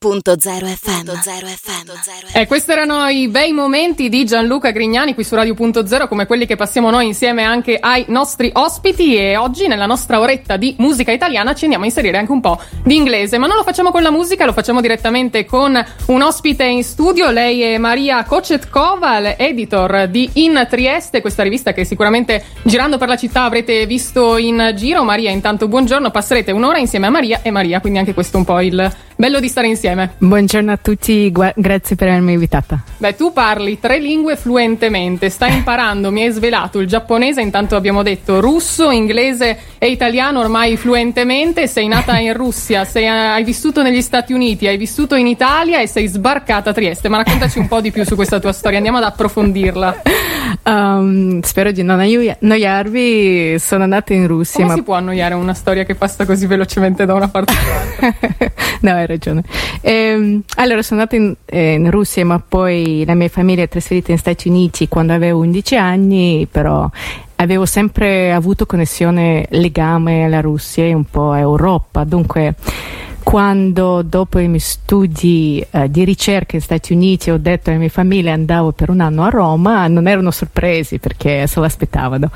Punto zero FM. Zero FM. E questi erano i bei momenti di Gianluca Grignani qui su Radio Punto Zero, come quelli che passiamo noi insieme anche ai nostri ospiti. E oggi, nella nostra oretta di musica italiana, ci andiamo a inserire anche un po' di inglese. Ma non lo facciamo con la musica, lo facciamo direttamente con un ospite in studio. Lei è Maria Kocetkova, editor di In Trieste, questa rivista che sicuramente girando per la città avrete visto in giro. Maria, intanto buongiorno, passerete un'ora insieme a Maria e Maria, quindi anche questo è un po' il bello di stare insieme. Buongiorno a tutti, gu- grazie per avermi invitata. Beh, tu parli tre lingue fluentemente, stai imparando, mi hai svelato il giapponese, intanto abbiamo detto russo, inglese e italiano ormai fluentemente, sei nata in Russia, sei, hai vissuto negli Stati Uniti, hai vissuto in Italia e sei sbarcata a Trieste, ma raccontaci un po' di più su questa tua storia, andiamo ad approfondirla. Um, spero di non annoiarvi, sono nata in Russia. Come ma... si può annoiare una storia che passa così velocemente da una parte all'altra? no, hai ragione. Eh, allora, sono nata in, eh, in, Russia, ma poi la mia famiglia è trasferita negli Stati Uniti quando avevo 11 anni, però avevo sempre avuto connessione, legame alla Russia e un po' a Europa. Dunque, quando dopo i miei studi eh, di ricerca negli Stati Uniti ho detto alla mia famiglia andavo per un anno a Roma, non erano sorpresi perché se l'aspettavano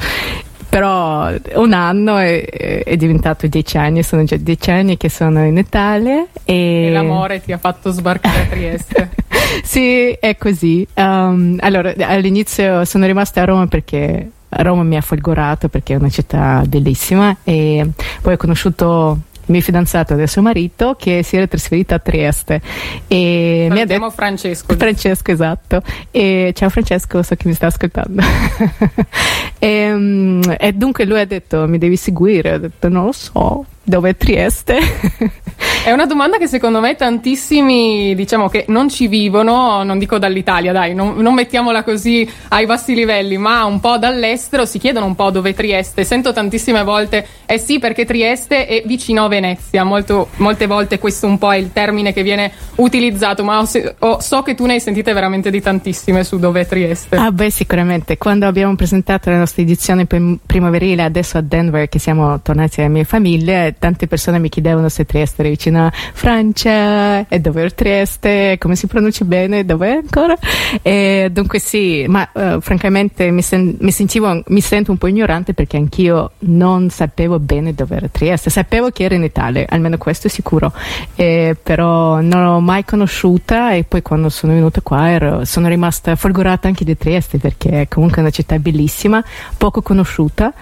però un anno è, è, diventato dieci anni, sono già dieci anni che sono in Italia. E, e l'amore ti ha fatto sbarcare a Trieste. sì, è così. Um, allora, all'inizio sono rimasta a Roma perché Roma mi ha folgorato perché è una città bellissima e poi ho conosciuto mio fidanzato adesso marito che si era trasferito a Trieste. E mi ha detto Francesco Francesco esatto. E ciao Francesco so che mi sta ascoltando. E, um, e dunque lui ha detto mi devi seguire ho detto non lo so dove è Trieste? È una domanda che secondo me tantissimi, diciamo che non ci vivono, non dico dall'Italia, dai, non, non, mettiamola così ai bassi livelli, ma un po' dall'estero si chiedono un po' dove è Trieste. Sento tantissime volte, eh sì, perché Trieste è vicino a Venezia. Molto, molte volte questo un po' è il termine che viene utilizzato, ma ho, ho, so che tu ne hai sentite veramente di tantissime su dove è Trieste. Ah, beh, sicuramente. Quando abbiamo presentato la nostra edizione primaverile, adesso a Denver, che siamo tornati alle mie famiglie, tante persone mi chiedevano se Trieste era vicino a Francia e dove è Trieste, come si pronuncia bene, dove è ancora. E dunque sì, ma uh, francamente mi, sen- mi, sentivo, mi sento un po' ignorante perché anch'io non sapevo bene dove era Trieste, sapevo che era in Italia, almeno questo è sicuro, e, però non l'ho mai conosciuta e poi quando sono venuta qua ero, sono rimasta folgorata anche di Trieste perché è comunque una città bellissima, poco conosciuta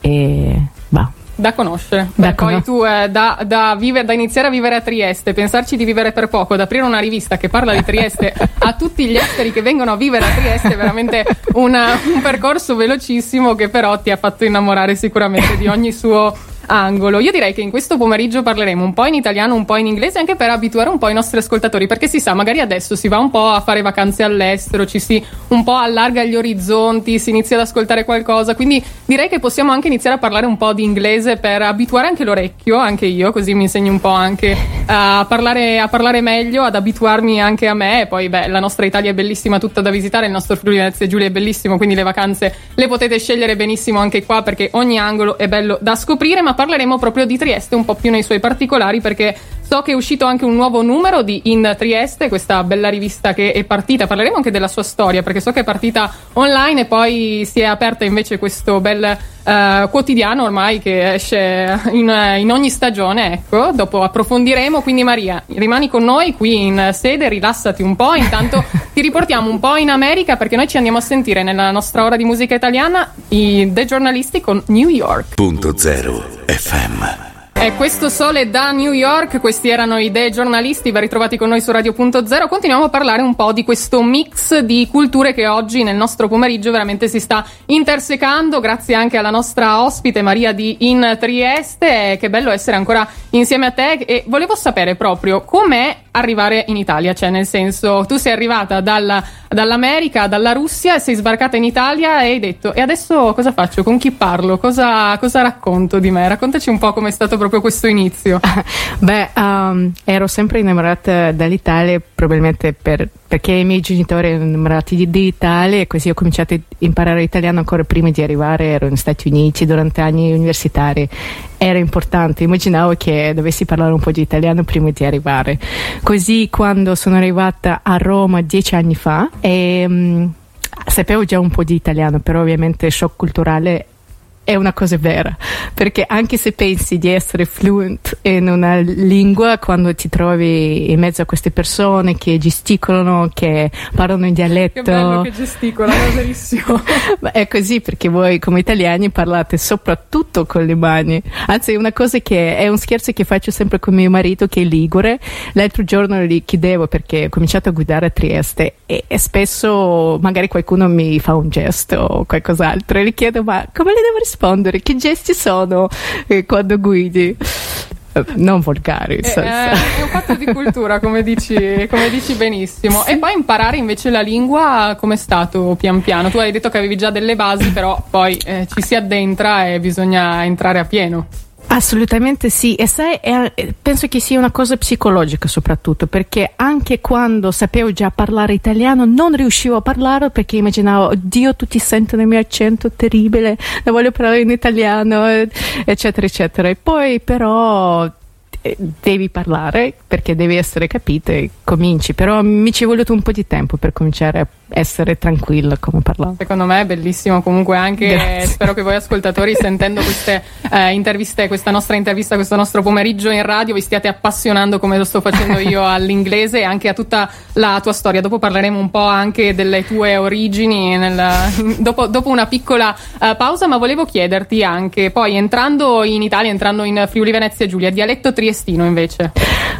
e bah, da conoscere. Beh, poi tu eh, da, da, vive, da, iniziare a vivere a Trieste, pensarci di vivere per poco, ad aprire una rivista che parla di Trieste a tutti gli esteri che vengono a vivere a Trieste è veramente una, un percorso velocissimo che però ti ha fatto innamorare sicuramente di ogni suo angolo. Io direi che in questo pomeriggio parleremo un po' in italiano, un po' in inglese, anche per abituare un po' i nostri ascoltatori, perché si sa, magari adesso si va un po' a fare vacanze all'estero, ci si un po' allarga gli orizzonti, si inizia ad ascoltare qualcosa, quindi direi che possiamo anche iniziare a parlare un po' di inglese per abituare anche l'orecchio, anche io, così mi insegno un po' anche a parlare, a parlare meglio, ad abituarmi anche a me. E poi, beh, la nostra Italia è bellissima, tutta da visitare, il nostro Friuli Venezia Giulia è bellissimo, quindi le vacanze le potete scegliere benissimo anche qua perché ogni angolo è bello da scoprire, ma parleremo proprio di Trieste un po' più nei suoi particolari perché so che è uscito anche un nuovo numero di In Trieste, questa bella rivista che è partita, parleremo anche della sua storia perché so che è partita online e poi si è aperta invece questo bel uh, quotidiano ormai che esce in, in, ogni stagione, ecco, dopo approfondiremo, quindi Maria rimani con noi qui in sede, rilassati un po', intanto ti riportiamo un po' in America perché noi ci andiamo a sentire nella nostra ora di musica italiana i The Giornalisti con New York. Punto zero. FM. E questo sole da New York, questi erano i dei giornalisti, ben ritrovati con noi su Radio.0. Continuiamo a parlare un po' di questo mix di culture che oggi nel nostro pomeriggio veramente si sta intersecando, grazie anche alla nostra ospite Maria di In Trieste. Che bello essere ancora insieme a te e volevo sapere proprio com'è arrivare in Italia, cioè nel senso tu sei arrivata dalla, dall'America, dalla Russia sei sbarcata in Italia e hai detto e adesso cosa faccio, con chi parlo, cosa, cosa racconto di me, raccontaci un po' com'è stato proprio questo inizio. Beh, um, ero sempre innamorata dall'Italia probabilmente per, perché i miei genitori erano innamorati di, Italia e così ho cominciato a imparare italiano ancora prima di arrivare, ero negli Stati Uniti durante anni universitari. Era importante, immaginavo che dovessi parlare un po' di italiano prima di arrivare. Così quando sono arrivata a Roma dieci anni fa e, um, sapevo già un po' di italiano, però ovviamente il shock culturale è una cosa vera, perché anche se pensi di essere fluent in una lingua, quando ti trovi in mezzo a queste persone che gesticolano, che parlano in dialetto... Che bello che gesticolano, è verissimo. è così perché voi come italiani parlate soprattutto con le mani. Anzi, è una cosa che è un scherzo che faccio sempre con mio marito che è ligure. L'altro giorno gli chiedevo perché ho cominciato a guidare a Trieste e, e spesso magari qualcuno mi fa un gesto o qualcos'altro e gli chiedo ma come le devo rispondere? Rispondere? Che gesti sono eh, quando guidi? Eh, non volgari. È, eh, è, un fatto di cultura, come dici, come dici benissimo. Sì. E poi imparare invece la lingua come è stato pian piano? Tu hai detto che avevi già delle basi, però poi eh, ci si addentra e bisogna entrare a pieno. Assolutamente sì, e sai, è, penso che sia una cosa psicologica soprattutto, perché anche quando sapevo già parlare italiano non riuscivo a parlare perché immaginavo, oddio, tutti sentono il mio accento terribile, non voglio parlare in italiano, eccetera, eccetera. E poi però eh, devi parlare perché devi essere capito e cominci, però mi ci è voluto un po' di tempo per cominciare a essere tranquilla come parlavo. Secondo me è bellissimo comunque anche, Grazie. spero che voi ascoltatori sentendo queste eh, interviste, questa nostra intervista, questo nostro pomeriggio in radio vi stiate appassionando come lo sto facendo io all'inglese e anche a tutta la tua storia. Dopo parleremo un po' anche delle tue origini nel, dopo, dopo, una piccola uh, pausa, ma volevo chiederti anche, poi entrando in Italia, entrando in Friuli Venezia Giulia, dialetto triestino invece.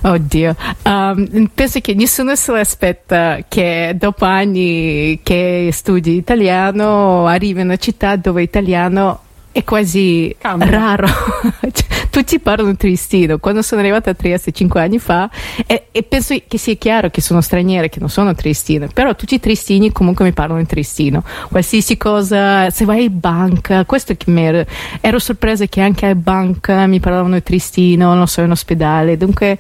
Oddio, um, penso che nessuno se aspetta che dopo anni che studi italiano arrivi in una città dove italiano è quasi Cambia. raro. Cioè, tutti parlano tristino. Quando sono arrivata a Trieste cinque anni fa, e, e, penso che sia chiaro che sono straniere, che non sono tristine, però tutti i tristini comunque mi parlano in tristino. Qualsiasi cosa, se vai in banca, questo che mi ero, ero sorpresa che anche a banca mi parlavano in tristino, non so, in ospedale. Dunque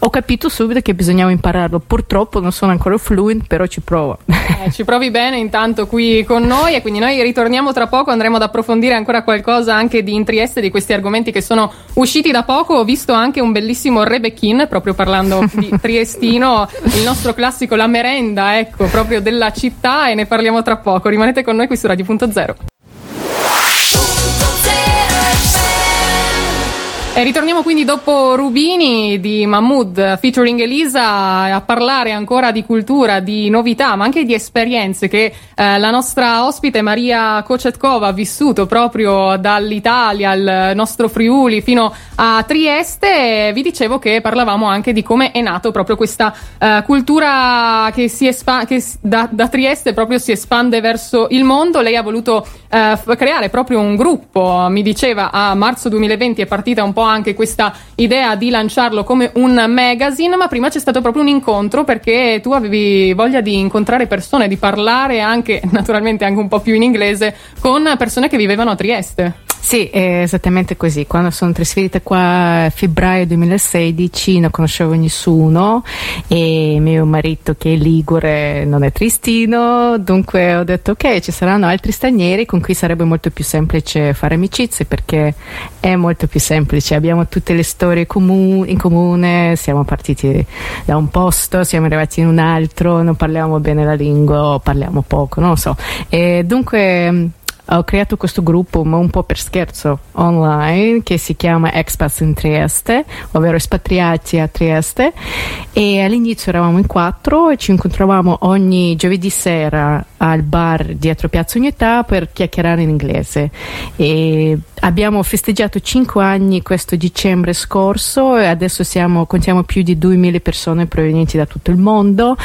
ho capito subito che bisognava impararlo. Purtroppo non sono ancora fluent, però ci provo. Eh, ci provi bene intanto qui con noi e quindi noi ritorniamo tra poco, andremo ad approfondire ancora qualcosa anche di in Trieste, di questi argomenti che sono usciti da poco. Ho visto anche un bellissimo Rebeckin, proprio parlando di Triestino, il nostro classico La merenda, ecco, proprio della città e ne parliamo tra poco. Rimanete con noi qui su Radio.0. E ritorniamo quindi dopo Rubini di Mahmood featuring Elisa a parlare ancora di cultura, di novità, ma anche di esperienze che eh, la nostra ospite Maria Kocetkova ha vissuto proprio dall'Italia al nostro Friuli fino a Trieste. Vi dicevo che parlavamo anche di come è nato proprio questa eh, cultura che, espa- che da, da, Trieste proprio si espande verso il mondo. Lei ha voluto eh, creare proprio un gruppo, mi diceva a marzo 2020 è partita un po' anche questa idea di lanciarlo come un magazine, ma prima c'è stato proprio un incontro perché tu avevi voglia di incontrare persone, di parlare anche, naturalmente anche un po' più in inglese, con persone che vivevano a Trieste. Sì, è esattamente così. Quando sono trasferita qua a febbraio 2016 non conoscevo nessuno e mio marito che è ligure non è tristino, dunque ho detto ok, ci saranno altri stranieri con cui sarebbe molto più semplice fare amicizie perché è molto più semplice. Abbiamo tutte le storie comu- in comune, siamo partiti da un posto, siamo arrivati in un altro, non parliamo bene la lingua parliamo poco, non lo so. E dunque ho creato questo gruppo ma un po' per scherzo online che si chiama Expats in Trieste, ovvero espatriati a Trieste. E all'inizio eravamo in quattro e ci incontravamo ogni giovedì sera al bar dietro Piazza Unità per chiacchierare in inglese. E abbiamo festeggiato cinque anni questo dicembre scorso e adesso siamo, contiamo più di 2000 persone provenienti da tutto il mondo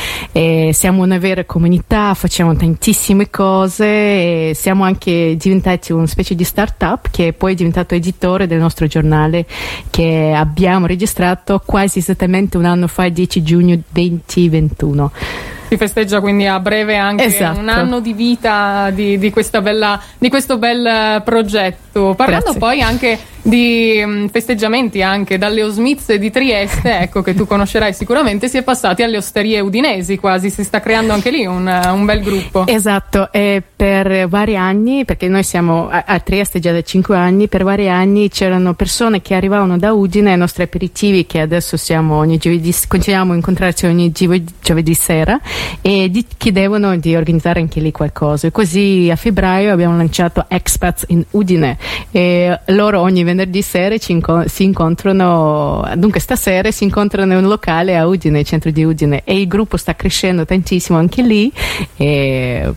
siamo una vera comunità, facciamo tantissime cose siamo anche diventati una specie di start-up che poi è diventato editore del nostro giornale che abbiamo registrato quasi esattamente un anno fa, il 10 giugno 2021. Si festeggia quindi a breve anche esatto. un anno di vita di, di, bella, di questo bel progetto. Parlando Grazie. poi anche di um, festeggiamenti anche dalle Osmiz di Trieste, ecco che tu conoscerai sicuramente, si è passati alle osterie udinesi quasi, si sta creando anche lì un, un bel gruppo. Esatto, e per vari anni, perché noi siamo a, a Trieste già da 5 anni, per vari anni c'erano persone che arrivavano da Udine ai nostri aperitivi che adesso siamo ogni giovedì, continuiamo a incontrarci ogni giovedì sera e di, chiedevano di organizzare anche lì qualcosa. E così a febbraio abbiamo lanciato Expats in Udine e loro ogni venerdì sera inco- si incontrano, dunque stasera si incontrano in un locale a Udine, centro di Udine e il gruppo sta crescendo tantissimo anche lì e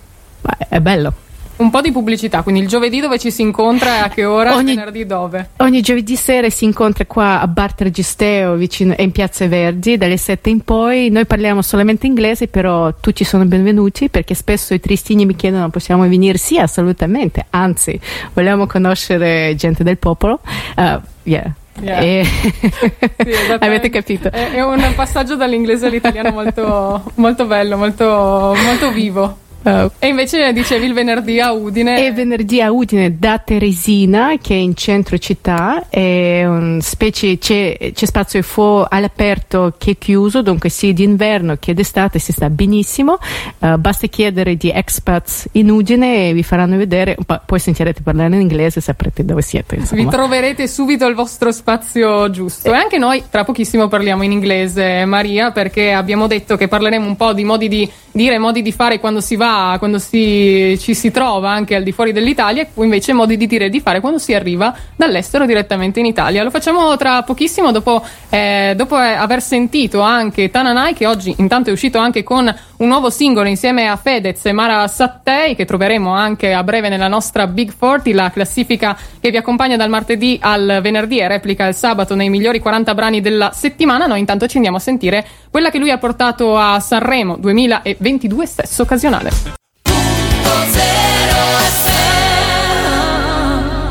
è bello. Un po' di pubblicità, quindi il giovedì dove ci si incontra e a che ora? Ogni, venerdì dove? Ogni giovedì sera si incontra qua a Bar Tragisteo vicino, in Piazza Verdi dalle 7 in poi. Noi parliamo solamente inglese, però tutti sono benvenuti perché spesso i tristini mi chiedono possiamo venire? Sì, assolutamente, anzi vogliamo conoscere gente del popolo. Uh, yeah. Yeah. E... sì, avete capito? È, è, un passaggio dall'inglese all'italiano molto, molto bello, molto, molto vivo. Uh, e invece dicevi il venerdì a Udine. E venerdì a Udine da Teresina, che è in centro città, è un specie, c'è, c'è spazio fuoco all'aperto che chiuso, dunque sia d'inverno che d'estate si sta benissimo. Uh, basta chiedere di expats in Udine e vi faranno vedere, poi sentirete parlare in inglese e saprete dove siete. Insomma. Vi troverete subito il vostro spazio giusto. E anche noi tra pochissimo parliamo in inglese, Maria, perché abbiamo detto che parleremo un po' di modi di dire, modi di fare quando si va quando si, ci si trova anche al di fuori dell'Italia e invece modi di dire e di fare quando si arriva dall'estero direttamente in Italia. Lo facciamo tra pochissimo dopo, eh, dopo aver sentito anche Tananai che oggi intanto è uscito anche con un nuovo singolo insieme a Fedez e Mara Sattei che troveremo anche a breve nella nostra Big 40, la classifica che vi accompagna dal martedì al venerdì e replica il sabato nei migliori 40 brani della settimana. Noi intanto ci andiamo a sentire quella che lui ha portato a Sanremo 2022 stesso occasionale.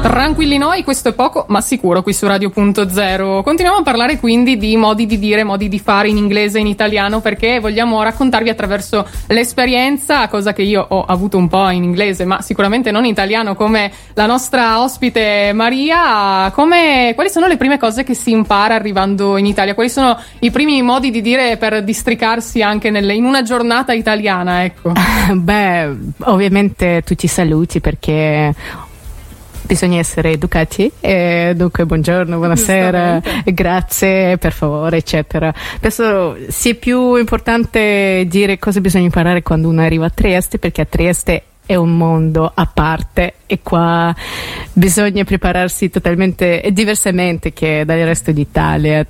Tranquilli noi, questo è poco, ma sicuro qui su Radio.0. Continuiamo a parlare quindi di modi di dire, modi di fare in inglese e in italiano perché vogliamo raccontarvi attraverso l'esperienza, cosa che io ho avuto un po' in inglese, ma sicuramente non in italiano come la nostra ospite Maria, come, quali sono le prime cose che si impara arrivando in Italia? Quali sono i primi modi di dire per districarsi anche nelle, in una giornata italiana, ecco? Beh, ovviamente tutti saluti perché bisogna essere educati, e dunque buongiorno, buonasera, grazie, per favore, eccetera. Penso sia più importante dire cosa bisogna imparare quando uno arriva a Trieste, perché a Trieste è un mondo a parte e qua bisogna prepararsi totalmente e diversamente che dal resto d'Italia,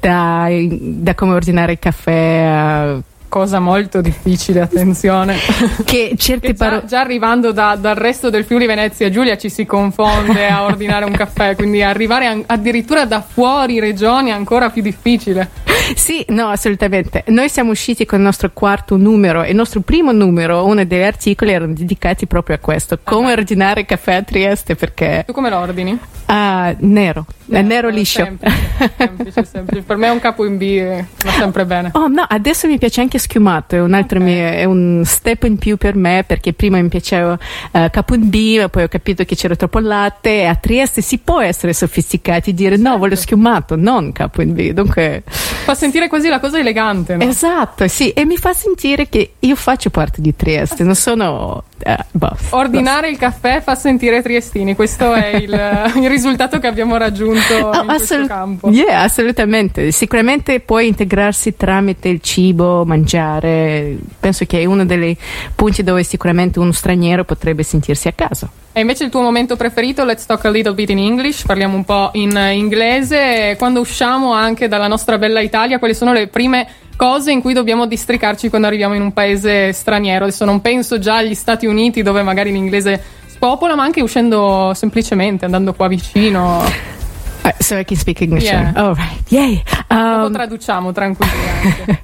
da, da come ordinare il caffè a cosa molto difficile, attenzione. che certe parole. Già, già, arrivando da, dal resto del Friuli Venezia Giulia ci si confonde a ordinare un caffè, quindi arrivare an- addirittura da fuori regioni è ancora più difficile. Sì, no, assolutamente. Noi siamo usciti con il nostro quarto numero e il nostro primo numero, uno degli articoli erano dedicati proprio a questo, come ah, ordinare caffè a Trieste perché... Tu come lo ordini? Uh, nero, eh, nero liscio. Semplice, semplice, semplice. Per me è un capo in B, va sempre bene. Oh no, adesso mi piace anche schiumato, è un altro okay. mio, è un step in più per me perché prima mi piaceva uh, capo in B, poi ho capito che c'era troppo latte e a Trieste si può essere sofisticati e dire certo. no, voglio schiumato, non capo in B. Dunque fa sentire quasi la cosa elegante, no? Esatto, sì, e mi fa sentire che io faccio parte di Trieste, non sono eh, boh, Ordinare boh. il caffè fa sentire triestini, questo è il, il risultato che abbiamo raggiunto oh, in assolut- campo. Yeah, assolutamente. Sicuramente puoi integrarsi tramite il cibo, mangiare. Penso che è uno dei punti dove sicuramente uno straniero potrebbe sentirsi a casa. E invece il tuo momento preferito, let's talk a little bit in English, parliamo un po' in inglese. Quando usciamo anche dalla nostra bella Italia, quali sono le prime cose in cui dobbiamo districarci quando arriviamo in un paese straniero. Adesso non penso già agli Stati Uniti dove magari l'inglese spopola, ma anche uscendo semplicemente, andando qua vicino. Uh, so I can speak English. Yeah. Oh, right. Yay. Um, traduciamo tranquillamente.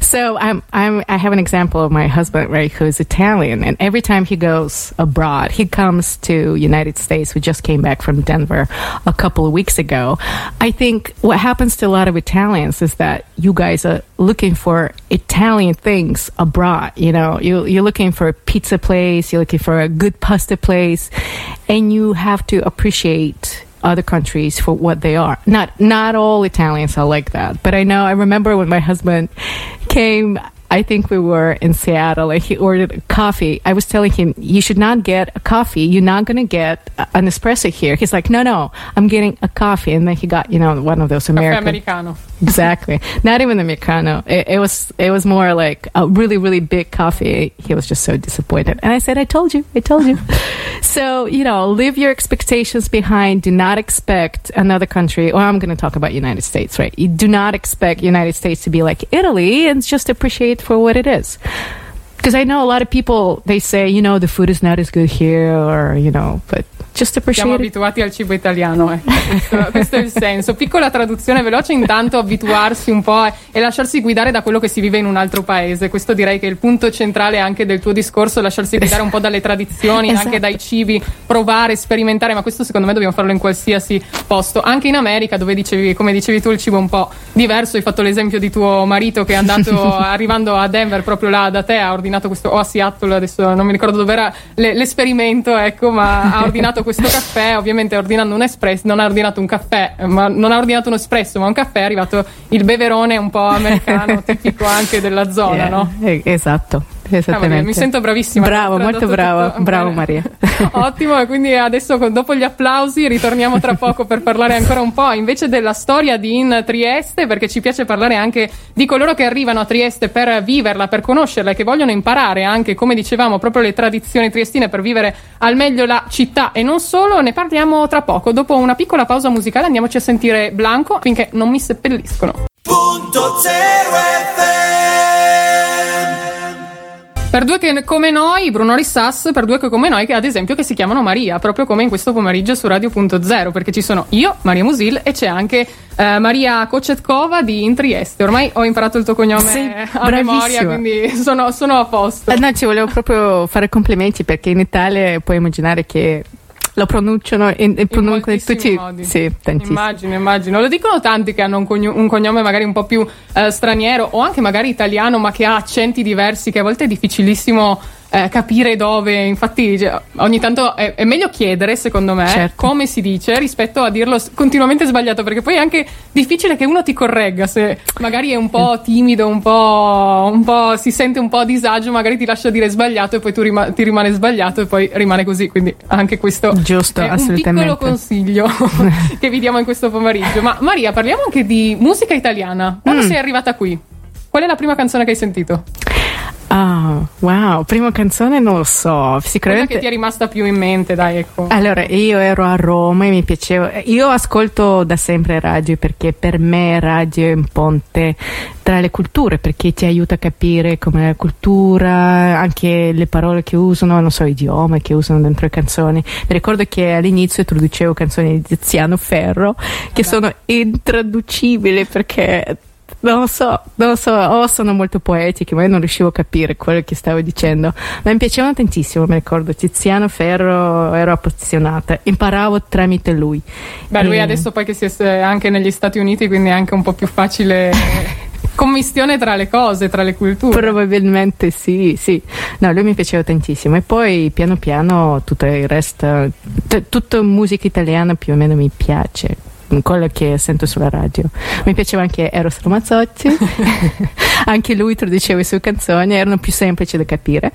so I'm, I'm, I have an example of my husband, right, who's Italian, and every time he goes abroad, he comes to United States. We just came back from Denver a couple of weeks ago. I think what happens to a lot of Italians is that you guys are looking for Italian things abroad. You know, you, you're looking for a pizza place, you're looking for a good pasta place, and you have to appreciate other countries for what they are. Not not all Italians are like that, but I know I remember when my husband came I think we were in Seattle and he ordered a coffee. I was telling him, you should not get a coffee. You're not going to get an espresso here. He's like, no, no, I'm getting a coffee. And then he got, you know, one of those American. Americano. Exactly. not even Americano. It, it was, it was more like a really, really big coffee. He was just so disappointed. And I said, I told you, I told you. so, you know, leave your expectations behind. Do not expect another country, or I'm going to talk about United States, right? You do not expect United States to be like Italy and just appreciate for what it is. Because I know a lot of people, they say, you know, the food is not as good here, or, you know, but just appreciate Siamo abituati al cibo italiano, eh. questo, questo, è il senso. Piccola traduzione veloce, intanto abituarsi un po' e lasciarsi guidare da quello che si vive in un altro paese. Questo direi che è il punto centrale anche del tuo discorso, lasciarsi guidare un po' dalle tradizioni, esatto. anche dai cibi, provare, sperimentare, ma questo secondo me dobbiamo farlo in qualsiasi posto. Anche in America, dove dicevi, come dicevi tu, il cibo è un po' diverso. Hai fatto l'esempio di tuo marito che è andato, arrivando a Denver, proprio là da te, ha ordinato questo, o a Seattle, adesso non mi ricordo dove era l'esperimento, ecco, ma ha ordinato questo caffè, ovviamente ordinando un espresso, non ha ordinato un caffè, ma non ha ordinato un espresso, ma un caffè, è arrivato il beverone un po' americano, tipico anche della zona, yeah, no? Esatto. Esattamente. Ah, mi sento bravissima. Bravo, molto bravo, bravo Maria. Ottimo, e quindi adesso dopo gli applausi ritorniamo tra poco per parlare ancora un po' invece della storia di in Trieste, perché ci piace parlare anche di coloro che arrivano a Trieste per viverla, per conoscerla e che vogliono imparare anche, come dicevamo, proprio le tradizioni triestine per vivere al meglio la città e non solo. Ne parliamo tra poco. Dopo una piccola pausa musicale andiamoci a sentire Blanco finché non mi seppelliscono. Punto zero per due che come noi, Bruno Rissas, per due che come noi, che ad esempio che si chiamano Maria, proprio come in questo pomeriggio su Radio.0, perché ci sono io, Maria Musil, e c'è anche eh, Maria Kocetkova di in Trieste. Ormai ho imparato il tuo cognome sì, a memoria, quindi sono, sono, a posto. Eh, no, ci volevo proprio fare complimenti perché in Italia puoi immaginare che lo pronunciano in, in, in tutti modi. Sì, tantissimo. Immagino, immagino. Lo dicono tanti che hanno un, cogno- un cognome magari un po' più eh, straniero o anche magari italiano, ma che ha accenti diversi, che a volte è difficilissimo eh, capire dove. Infatti, cioè, ogni tanto è, è, meglio chiedere, secondo me, certo. come si dice rispetto a dirlo continuamente sbagliato, perché poi è anche difficile che uno ti corregga se magari è un po' timido, un po', un po' si sente un po' a disagio, magari ti lascia dire sbagliato e poi tu rima- ti rimane sbagliato e poi rimane così. Quindi anche questo Giusto, è un piccolo consiglio che vi diamo in questo pomeriggio. Ma Maria, parliamo anche di musica italiana. Quando mm. sei arrivata qui? Qual è la prima canzone che hai sentito? Ah, wow, prima canzone non lo so, sicuramente... Quella che ti è rimasta più in mente, dai, ecco. Allora, io ero a Roma e mi piaceva... Io ascolto da sempre radio perché per me radio è un ponte tra le culture, perché ti aiuta a capire come la cultura, anche le parole che usano, non so, idioma che usano dentro le canzoni. Mi ricordo che all'inizio introducevo canzoni di Tiziano Ferro, che Vabbè. sono intraducibili perché non lo so, non lo so, o sono molto poetiche, ma io non riuscivo a capire quello che stavo dicendo. Ma mi piacevano tantissimo, mi ricordo, Tiziano Ferro, ero appassionata, imparavo tramite lui. Beh, lui e... adesso poi che si è anche negli Stati Uniti, quindi è anche un po' più facile commistione tra le cose, tra le culture. Probabilmente sì, sì. No, lui mi piaceva tantissimo e poi piano piano tutto il resto, t- tutta musica italiana più o meno mi piace quello che sento sulla radio. Mi piaceva anche Eros Ramazzotti, anche lui traduceva le sue canzoni, erano più semplici da capire.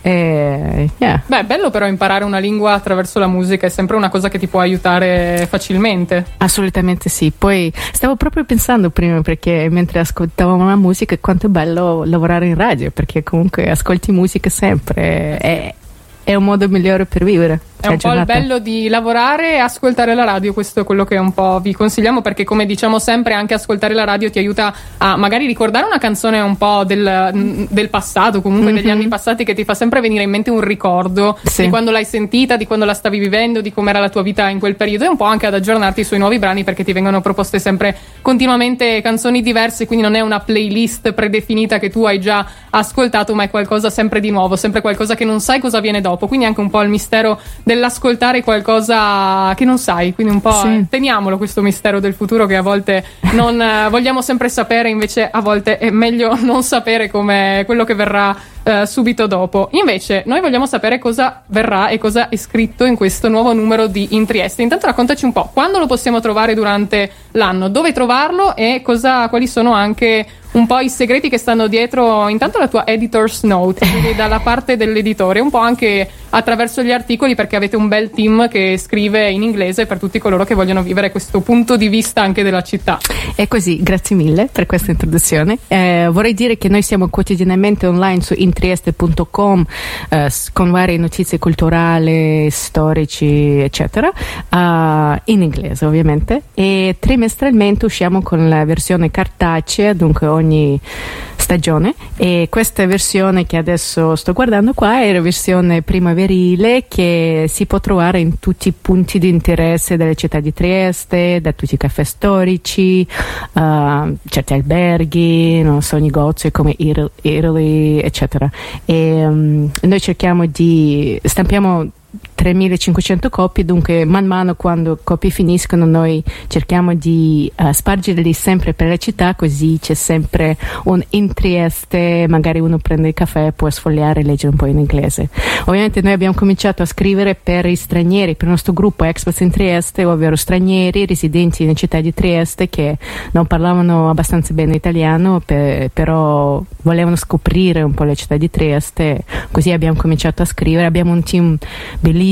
E, yeah. Beh, è bello però imparare una lingua attraverso la musica, è sempre una cosa che ti può aiutare facilmente. Assolutamente sì. Poi stavo proprio pensando prima, perché mentre ascoltavamo la musica, quanto è bello lavorare in radio, perché comunque ascolti musica sempre. È, è un modo migliore per vivere. È un po' il bello di lavorare e ascoltare la radio, questo è quello che un po' vi consigliamo perché come diciamo sempre anche ascoltare la radio ti aiuta a magari ricordare una canzone un po' del, del passato, comunque mm-hmm. degli anni passati che ti fa sempre venire in mente un ricordo sì. di quando l'hai sentita, di quando la stavi vivendo, di com'era la tua vita in quel periodo e un po' anche ad aggiornarti sui nuovi brani perché ti vengono proposte sempre continuamente canzoni diverse, quindi non è una playlist predefinita che tu hai già ascoltato, ma è qualcosa sempre di nuovo, sempre qualcosa che non sai cosa viene dopo, quindi anche un po' il mistero dell'ascoltare qualcosa che non sai, quindi un po' sì. teniamolo questo mistero del futuro che a volte non eh, vogliamo sempre sapere, invece a volte è meglio non sapere come quello che verrà eh, subito dopo. Invece, noi vogliamo sapere cosa verrà e cosa è scritto in questo nuovo numero di In Trieste. Intanto raccontaci un po' quando lo possiamo trovare durante l'anno, dove trovarlo e cosa, quali sono anche un po' i segreti che stanno dietro intanto la tua editor's note, quindi dalla parte dell'editore, un po' anche attraverso gli articoli perché avete un bel team che scrive in inglese per tutti coloro che vogliono vivere questo punto di vista anche della città. È così, grazie mille per questa introduzione. Eh, vorrei dire che noi siamo quotidianamente online su intrieste.com eh, con varie notizie culturali, storici, eccetera, uh, in inglese ovviamente. E trimestralmente usciamo con la versione cartacea, dunque ogni stagione e questa versione che adesso sto guardando qua è la versione primaverile che si può trovare in tutti i punti di interesse della città di Trieste, da tutti i caffè storici, uh, certi alberghi, non so, negozi come Italy, eccetera. E um, noi cerchiamo di stampiamo 3500 copie, dunque man mano quando copie finiscono noi cerchiamo di uh, spargerli sempre per la città così c'è sempre un in Trieste, magari uno prende il caffè, può sfogliare e leggere un po' in inglese. Ovviamente noi abbiamo cominciato a scrivere per i stranieri, per il nostro gruppo Expats in Trieste, ovvero stranieri residenti nella città di Trieste che non parlavano abbastanza bene italiano, per, però volevano scoprire un po' la città di Trieste, così abbiamo cominciato a scrivere, abbiamo un team bellissimo,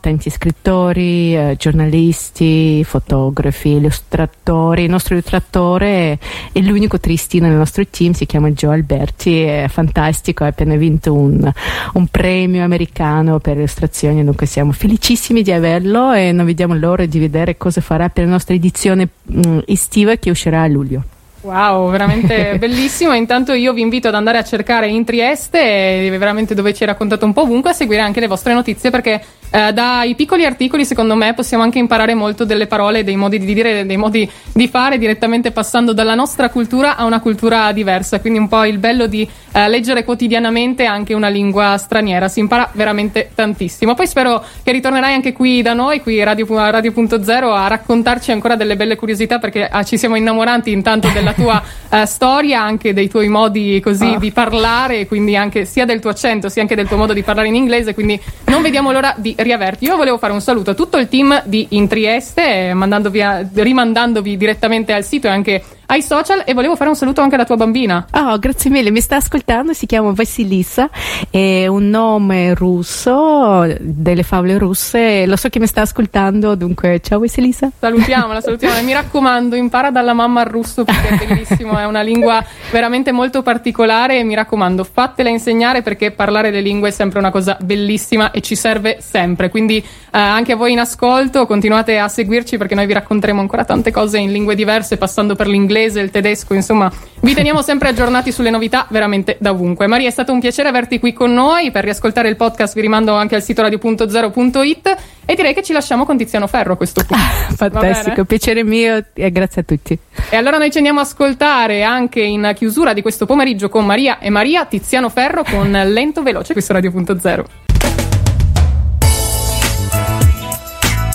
tanti scrittori, eh, giornalisti, fotografi, illustratori. Il nostro illustratore è l'unico tristino nel nostro team, si chiama Joe Alberti, è fantastico, ha appena vinto un, un premio americano per illustrazioni, dunque siamo felicissimi di averlo e non vediamo l'ora di vedere cosa farà per la nostra edizione mh, mm, estiva che uscirà a luglio. Wow, veramente bellissimo. Intanto io vi invito ad andare a cercare in Trieste, veramente dove ci hai raccontato un po' ovunque, a seguire anche le vostre notizie perché eh, dai piccoli articoli, secondo me, possiamo anche imparare molto delle parole, dei modi di dire, dei modi di fare, direttamente passando dalla nostra cultura a una cultura diversa. Quindi un po' il bello di eh, leggere quotidianamente anche una lingua straniera. Si impara veramente tantissimo. Poi spero che ritornerai anche qui da noi, qui a Radio, Radio.0, a raccontarci ancora delle belle curiosità perché ah, ci siamo innamorati intanto della tua eh, storia, anche dei tuoi modi così oh. di parlare, quindi anche sia del tuo accento sia anche del tuo modo di parlare in inglese. Quindi non vediamo l'ora di riaverti. Io volevo fare un saluto a tutto il team di In Trieste, rimandandovi direttamente al sito e anche ai social e volevo fare un saluto anche alla tua bambina. Oh, grazie mille, mi sta ascoltando, si chiama Vasilisa, è un nome russo, delle favole russe, lo so che mi sta ascoltando, dunque ciao Vasilisa. Salutiamola, salutiamola, mi raccomando, impara dalla mamma il russo perché è bellissimo, è una lingua veramente molto particolare e mi raccomando, fatela insegnare perché parlare le lingue è sempre una cosa bellissima e ci serve sempre, quindi eh, anche a voi in ascolto continuate a seguirci perché noi vi racconteremo ancora tante cose in lingue diverse passando per l'inglese l'inglese, il tedesco, insomma, vi teniamo sempre aggiornati sulle novità veramente da ovunque. Maria, è stato un piacere averti qui con noi. Per riascoltare il podcast vi rimando anche al sito radio.0.it e direi che ci lasciamo con Tiziano Ferro a questo punto. Ah, fantastico, piacere mio e grazie a tutti. E allora noi ci andiamo a ascoltare anche in chiusura di questo pomeriggio con Maria e Maria Tiziano Ferro con Lento Veloce qui su Radio.0.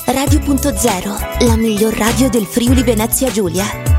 Radio.0, la miglior radio del Friuli Venezia Giulia.